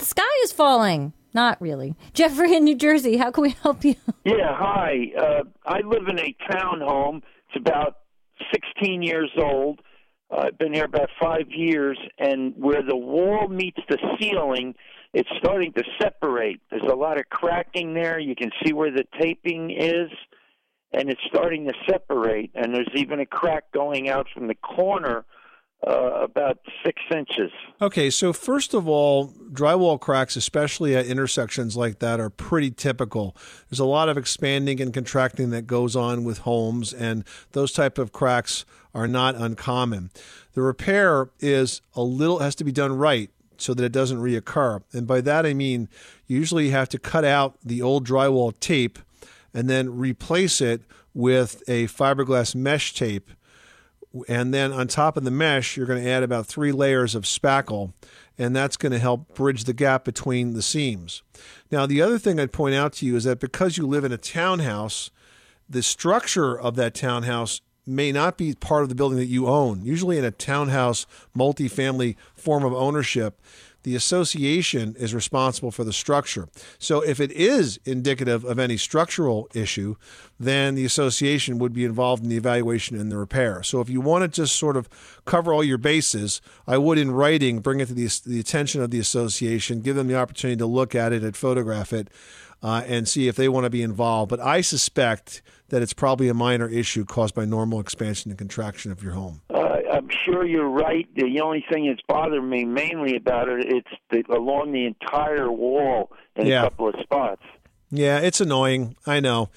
the sky is falling. Not really. Jeffrey in New Jersey, how can we help you? Yeah, hi. Uh, I live in a townhome. It's about 16 years old. Uh, I've been here about five years, and where the wall meets the ceiling, it's starting to separate. There's a lot of cracking there. You can see where the taping is, and it's starting to separate. And there's even a crack going out from the corner uh, about six inches. Okay, so first of all, drywall cracks, especially at intersections like that, are pretty typical. There's a lot of expanding and contracting that goes on with homes, and those type of cracks are not uncommon. The repair is a little has to be done right so that it doesn't reoccur. And by that I mean usually you have to cut out the old drywall tape and then replace it with a fiberglass mesh tape. And then on top of the mesh, you're going to add about three layers of spackle, and that's going to help bridge the gap between the seams. Now, the other thing I'd point out to you is that because you live in a townhouse, the structure of that townhouse may not be part of the building that you own. Usually, in a townhouse, multifamily form of ownership, the association is responsible for the structure. So, if it is indicative of any structural issue, then the association would be involved in the evaluation and the repair. So, if you want to just sort of cover all your bases, I would, in writing, bring it to the, the attention of the association, give them the opportunity to look at it and photograph it, uh, and see if they want to be involved. But I suspect that it's probably a minor issue caused by normal expansion and contraction of your home. Uh, I'm sure you're right. The only thing that's bothering me mainly about it, it's the, along the entire wall in Yeah. a couple of spots. Yeah, it's annoying. I know.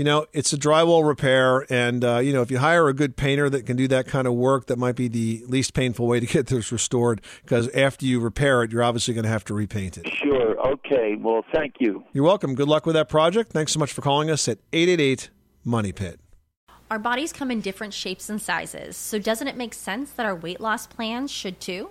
You know, it's a drywall repair, and uh, you know, if you hire a good painter that can do that kind of work, that might be the least painful way to get this restored. Because after you repair it, you're obviously going to have to repaint it. Sure. Okay. Well, thank you. You're welcome. Good luck with that project. Thanks so much for calling us at 888 Money Pit. Our bodies come in different shapes and sizes, so doesn't it make sense that our weight loss plans should too?